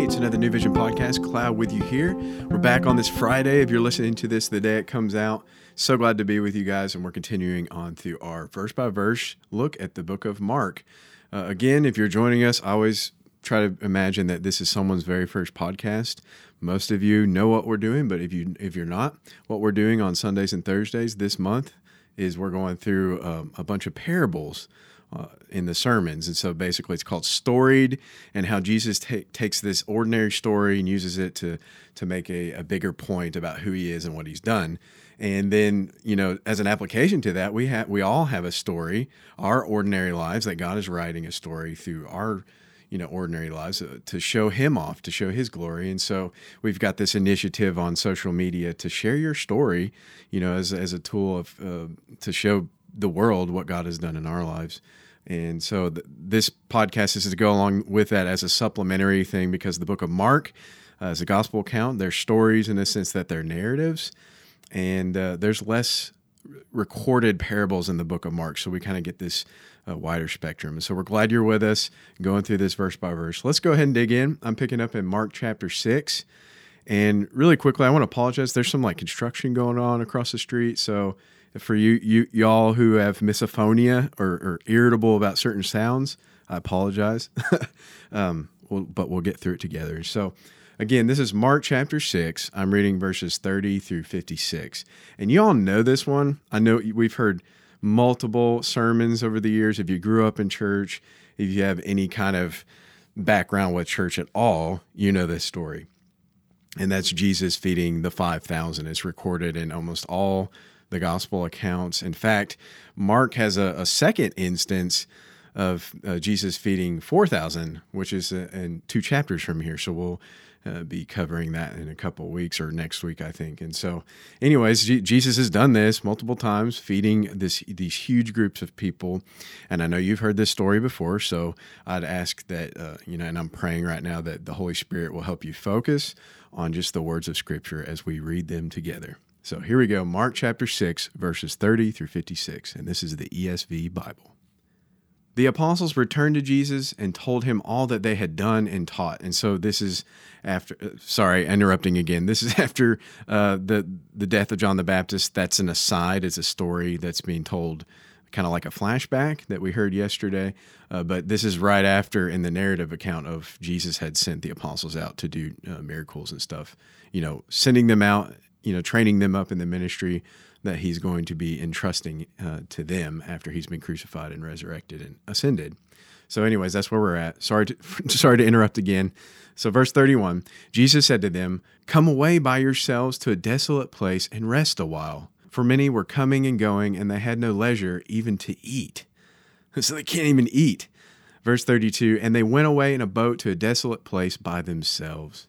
It's another New Vision podcast. Cloud with you here. We're back on this Friday. If you're listening to this the day it comes out, so glad to be with you guys. And we're continuing on through our verse by verse look at the book of Mark. Uh, again, if you're joining us, I always try to imagine that this is someone's very first podcast. Most of you know what we're doing, but if you if you're not, what we're doing on Sundays and Thursdays this month is we're going through um, a bunch of parables uh, in the sermons. And so basically, it's called Storied, and how Jesus ta- takes this ordinary story and uses it to to make a, a bigger point about who he is and what he's done. And then, you know, as an application to that, we have we all have a story, our ordinary lives that God is writing a story through our you know ordinary lives uh, to show him off to show his glory and so we've got this initiative on social media to share your story you know as, as a tool of uh, to show the world what god has done in our lives and so th- this podcast is to go along with that as a supplementary thing because the book of mark uh, is a gospel account they're stories in the sense that they're narratives and uh, there's less recorded parables in the book of Mark. So we kind of get this uh, wider spectrum. so we're glad you're with us going through this verse by verse. Let's go ahead and dig in. I'm picking up in Mark chapter 6. And really quickly, I want to apologize. There's some like construction going on across the street. So for you, you y'all who have misophonia or, or irritable about certain sounds, I apologize. um, we'll, but we'll get through it together. So Again, this is Mark chapter 6. I'm reading verses 30 through 56. And you all know this one. I know we've heard multiple sermons over the years. If you grew up in church, if you have any kind of background with church at all, you know this story. And that's Jesus feeding the 5,000. It's recorded in almost all the gospel accounts. In fact, Mark has a, a second instance of uh, Jesus feeding 4,000, which is uh, in two chapters from here. So we'll uh, be covering that in a couple weeks or next week, I think. And so, anyways, G- Jesus has done this multiple times, feeding this these huge groups of people. And I know you've heard this story before, so I'd ask that uh, you know, and I'm praying right now that the Holy Spirit will help you focus on just the words of Scripture as we read them together. So here we go, Mark chapter six, verses thirty through fifty-six, and this is the ESV Bible. The apostles returned to Jesus and told him all that they had done and taught. And so this is after, uh, sorry, interrupting again. This is after uh, the the death of John the Baptist. That's an aside. It's a story that's being told, kind of like a flashback that we heard yesterday. Uh, but this is right after in the narrative account of Jesus had sent the apostles out to do uh, miracles and stuff. You know, sending them out. You know, training them up in the ministry that he's going to be entrusting uh, to them after he's been crucified and resurrected and ascended. So, anyways, that's where we're at. Sorry to, sorry to interrupt again. So, verse 31 Jesus said to them, Come away by yourselves to a desolate place and rest a while. For many were coming and going, and they had no leisure even to eat. So, they can't even eat. Verse 32 And they went away in a boat to a desolate place by themselves.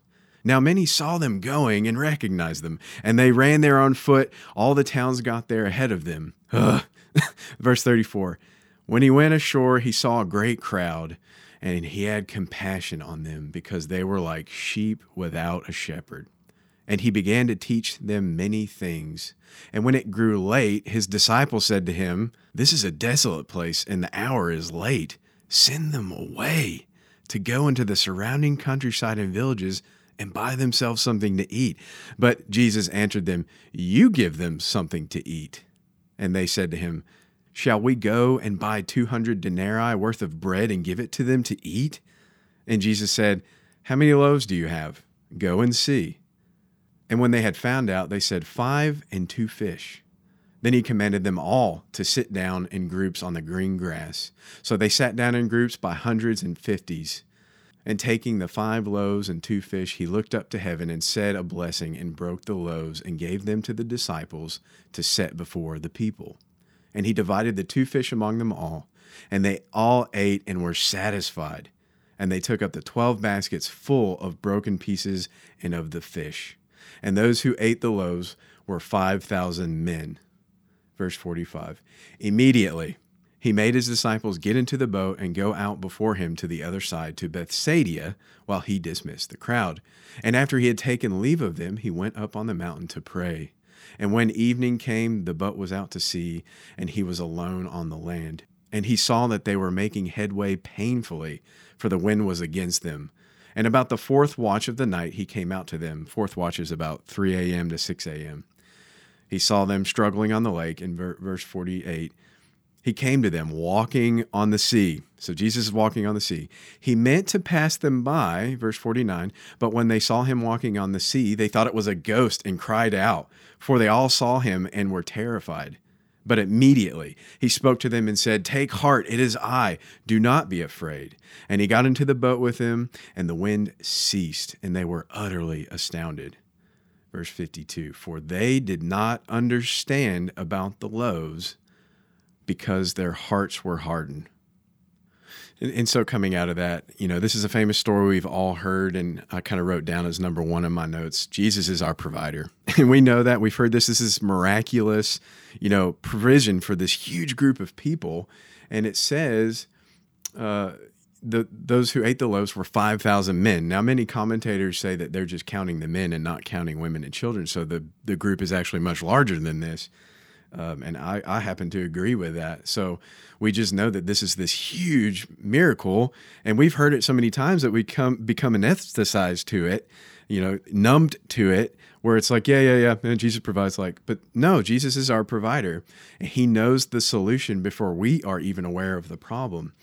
Now many saw them going and recognized them, and they ran there on foot. All the towns got there ahead of them. Verse 34 When he went ashore, he saw a great crowd, and he had compassion on them because they were like sheep without a shepherd. And he began to teach them many things. And when it grew late, his disciples said to him, This is a desolate place, and the hour is late. Send them away to go into the surrounding countryside and villages and buy themselves something to eat. But Jesus answered them, You give them something to eat. And they said to him, Shall we go and buy 200 denarii worth of bread and give it to them to eat? And Jesus said, How many loaves do you have? Go and see. And when they had found out, they said, Five and two fish. Then he commanded them all to sit down in groups on the green grass. So they sat down in groups by hundreds and fifties. And taking the five loaves and two fish, he looked up to heaven and said a blessing and broke the loaves and gave them to the disciples to set before the people. And he divided the two fish among them all. And they all ate and were satisfied. And they took up the twelve baskets full of broken pieces and of the fish. And those who ate the loaves were five thousand men. Verse 45 Immediately, he made his disciples get into the boat and go out before him to the other side to Bethsaida while he dismissed the crowd. And after he had taken leave of them, he went up on the mountain to pray. And when evening came, the boat was out to sea, and he was alone on the land. And he saw that they were making headway painfully, for the wind was against them. And about the fourth watch of the night, he came out to them. Fourth watch is about 3 a.m. to 6 a.m. He saw them struggling on the lake in verse 48 he came to them walking on the sea. So Jesus is walking on the sea. He meant to pass them by, verse 49, but when they saw him walking on the sea, they thought it was a ghost and cried out, for they all saw him and were terrified. But immediately he spoke to them and said, Take heart, it is I. Do not be afraid. And he got into the boat with them, and the wind ceased, and they were utterly astounded. Verse 52 For they did not understand about the loaves because their hearts were hardened. And, and, so, coming out of that, you know, this is a famous story we've all heard, and I kind of wrote down as number one in my notes Jesus is our provider. And we know that. We've heard this. This is miraculous, you know, provision for this huge group of people. And it says, uh, the, those who ate the loaves were 5,000 men. Now, many commentators say that they're just counting the men and not counting women and children. So the, the group is actually much larger than this. Um, and I, I happen to agree with that. So we just know that this is this huge miracle. And we've heard it so many times that we come become anesthetized to it, you know, numbed to it, where it's like, yeah, yeah, yeah, and Jesus provides like, but no, Jesus is our provider. He knows the solution before we are even aware of the problem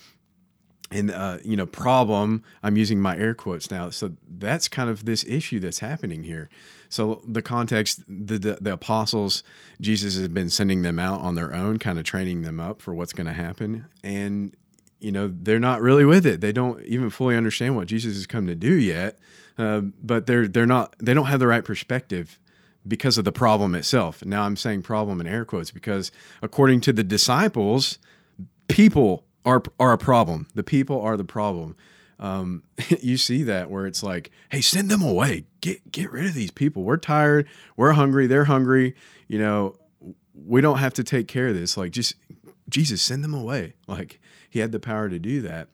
and uh, you know problem i'm using my air quotes now so that's kind of this issue that's happening here. So the context the, the, the apostles jesus has been sending them out on their own kind of training them up for what's going to happen and you know they're not really with it. They don't even fully understand what jesus has come to do yet uh, but they're they're not they don't have the right perspective because of the problem itself. Now i'm saying problem in air quotes because according to the disciples people are are a problem. The people are the problem. Um, you see that where it's like, hey, send them away. Get get rid of these people. We're tired. We're hungry. They're hungry. You know, we don't have to take care of this. Like, just Jesus, send them away. Like he had the power to do that.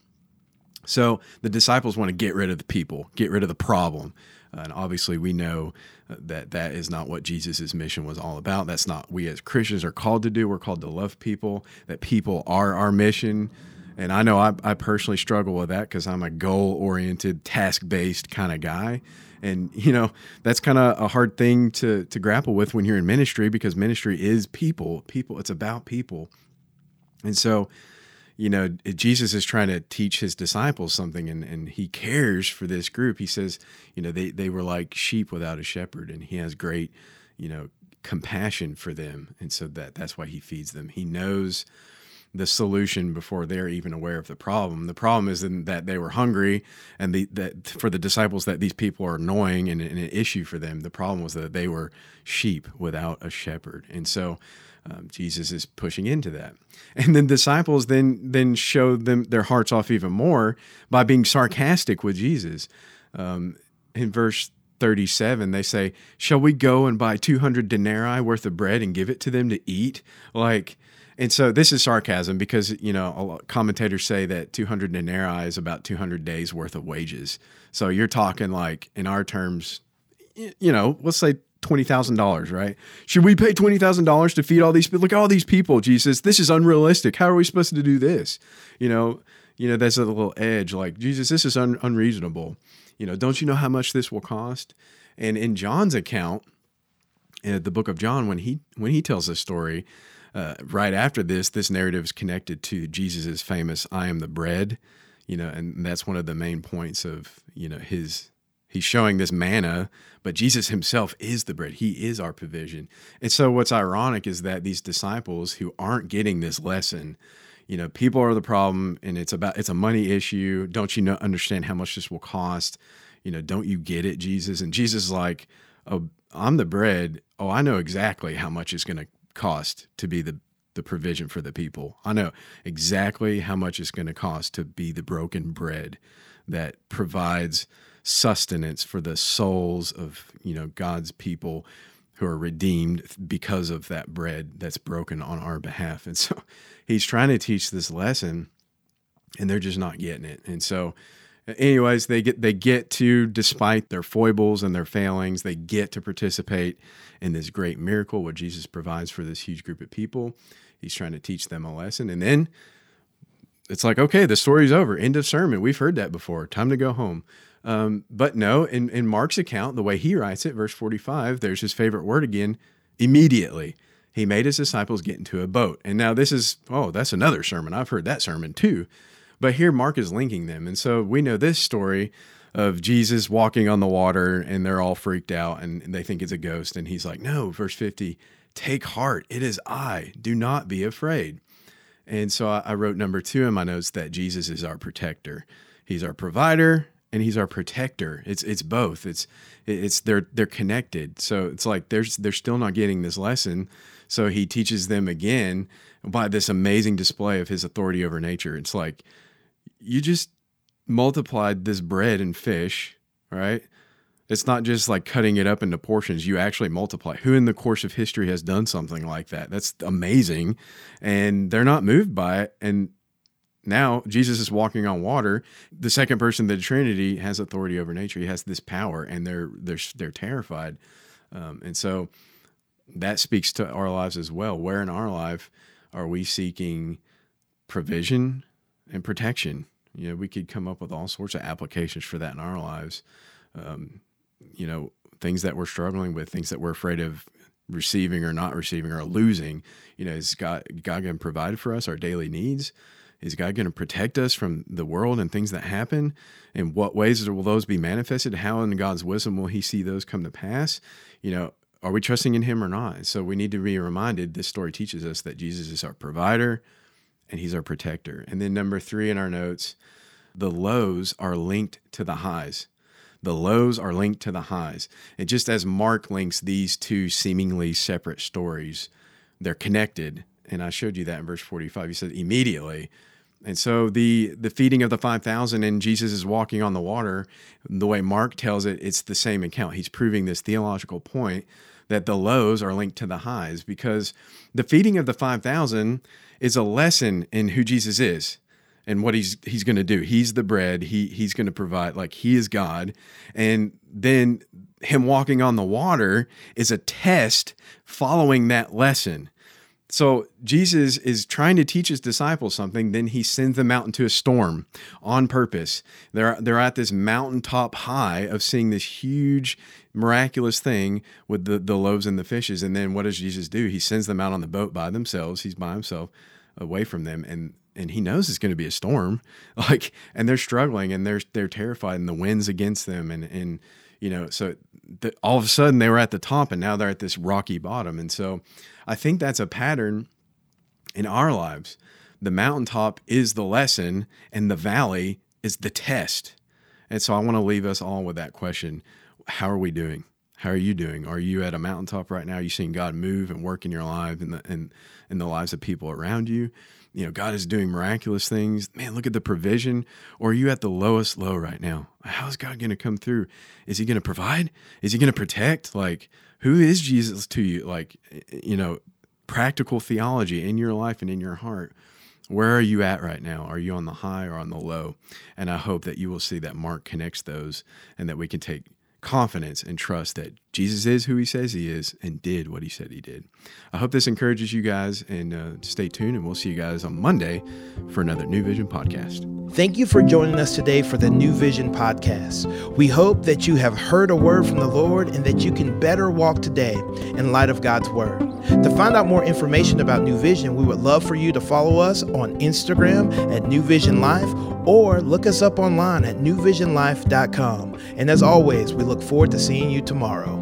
So the disciples want to get rid of the people, get rid of the problem. And obviously, we know that that is not what Jesus' mission was all about. That's not we as Christians are called to do. We're called to love people, that people are our mission. And I know I, I personally struggle with that because I'm a goal oriented, task based kind of guy. And, you know, that's kind of a hard thing to, to grapple with when you're in ministry because ministry is people. People, it's about people. And so, you know, Jesus is trying to teach his disciples something and, and he cares for this group. He says, you know, they, they were like sheep without a shepherd and he has great, you know, compassion for them. And so that that's why he feeds them. He knows the solution before they're even aware of the problem. The problem is that they were hungry, and the, that for the disciples that these people are annoying and, and, an issue for them. The problem was that they were sheep without a shepherd, and so um, Jesus is pushing into that. And then disciples then then show them their hearts off even more by being sarcastic with Jesus. Um, in verse 37 they say shall we go and buy 200 denarii worth of bread and give it to them to eat like and so this is sarcasm because you know commentators say that 200 denarii is about 200 days worth of wages. So you're talking like in our terms, you know, let's say twenty thousand dollars, right? Should we pay twenty thousand dollars to feed all these people? Look at all these people, Jesus. This is unrealistic. How are we supposed to do this? You know, you know, that's a little edge. Like Jesus, this is un- unreasonable. You know, don't you know how much this will cost? And in John's account, in the book of John, when he when he tells this story, uh, right after this, this narrative is connected to Jesus's famous "I am the bread," you know, and that's one of the main points of you know his. He's showing this manna, but Jesus himself is the bread. He is our provision. And so, what's ironic is that these disciples who aren't getting this lesson, you know, people are the problem, and it's about it's a money issue. Don't you know understand how much this will cost? You know, don't you get it, Jesus? And Jesus is like, oh, I'm the bread. Oh, I know exactly how much it's going to cost to be the the provision for the people. I know exactly how much it's going to cost to be the broken bread that provides sustenance for the souls of, you know, God's people who are redeemed because of that bread that's broken on our behalf. And so he's trying to teach this lesson and they're just not getting it. And so anyways, they get they get to despite their foibles and their failings, they get to participate in this great miracle what Jesus provides for this huge group of people. He's trying to teach them a lesson and then it's like, okay, the story's over. End of sermon. We've heard that before. Time to go home. Um, but no, in, in Mark's account, the way he writes it, verse 45, there's his favorite word again immediately. He made his disciples get into a boat. And now this is, oh, that's another sermon. I've heard that sermon too. But here Mark is linking them. And so we know this story of Jesus walking on the water and they're all freaked out and they think it's a ghost. And he's like, no, verse 50, take heart. It is I. Do not be afraid. And so I wrote number two in my notes that Jesus is our protector. He's our provider and he's our protector. It's it's both. It's it's they're they're connected. So it's like they're they're still not getting this lesson. So he teaches them again by this amazing display of his authority over nature. It's like you just multiplied this bread and fish, right? It's not just like cutting it up into portions. You actually multiply. Who in the course of history has done something like that? That's amazing. And they're not moved by it. And now Jesus is walking on water. The second person of the Trinity has authority over nature. He has this power, and they're they're they're terrified. Um, and so that speaks to our lives as well. Where in our life are we seeking provision and protection? You know, we could come up with all sorts of applications for that in our lives. Um, you know, things that we're struggling with, things that we're afraid of receiving or not receiving or losing. You know, is God, God going to provide for us our daily needs? Is God going to protect us from the world and things that happen? In what ways will those be manifested? How in God's wisdom will He see those come to pass? You know, are we trusting in Him or not? So we need to be reminded this story teaches us that Jesus is our provider and He's our protector. And then number three in our notes, the lows are linked to the highs. The lows are linked to the highs. And just as Mark links these two seemingly separate stories, they're connected. And I showed you that in verse 45. He said, immediately. And so the the feeding of the 5000 and Jesus is walking on the water, the way Mark tells it, it's the same account. He's proving this theological point that the lows are linked to the highs because the feeding of the 5000 is a lesson in who Jesus is and what he's he's going to do. He's the bread. He he's going to provide like he is God. And then him walking on the water is a test following that lesson. So Jesus is trying to teach his disciples something, then he sends them out into a storm on purpose. They're they're at this mountaintop high of seeing this huge miraculous thing with the, the loaves and the fishes. And then what does Jesus do? He sends them out on the boat by themselves. He's by himself away from them. And and he knows it's going to be a storm like and they're struggling and they're they're terrified and the winds against them and and you know so the, all of a sudden they were at the top and now they're at this rocky bottom and so i think that's a pattern in our lives the mountaintop is the lesson and the valley is the test and so i want to leave us all with that question how are we doing how are you doing? Are you at a mountaintop right now? Are you seeing God move and work in your life and the and in the lives of people around you? You know, God is doing miraculous things. Man, look at the provision. Or are you at the lowest low right now? How is God going to come through? Is he going to provide? Is he going to protect? Like, who is Jesus to you? Like, you know, practical theology in your life and in your heart. Where are you at right now? Are you on the high or on the low? And I hope that you will see that Mark connects those and that we can take confidence and trust that Jesus is who he says he is and did what he said he did. I hope this encourages you guys and uh, stay tuned, and we'll see you guys on Monday for another New Vision podcast. Thank you for joining us today for the New Vision podcast. We hope that you have heard a word from the Lord and that you can better walk today in light of God's word. To find out more information about New Vision, we would love for you to follow us on Instagram at New Vision Life or look us up online at newvisionlife.com. And as always, we look forward to seeing you tomorrow.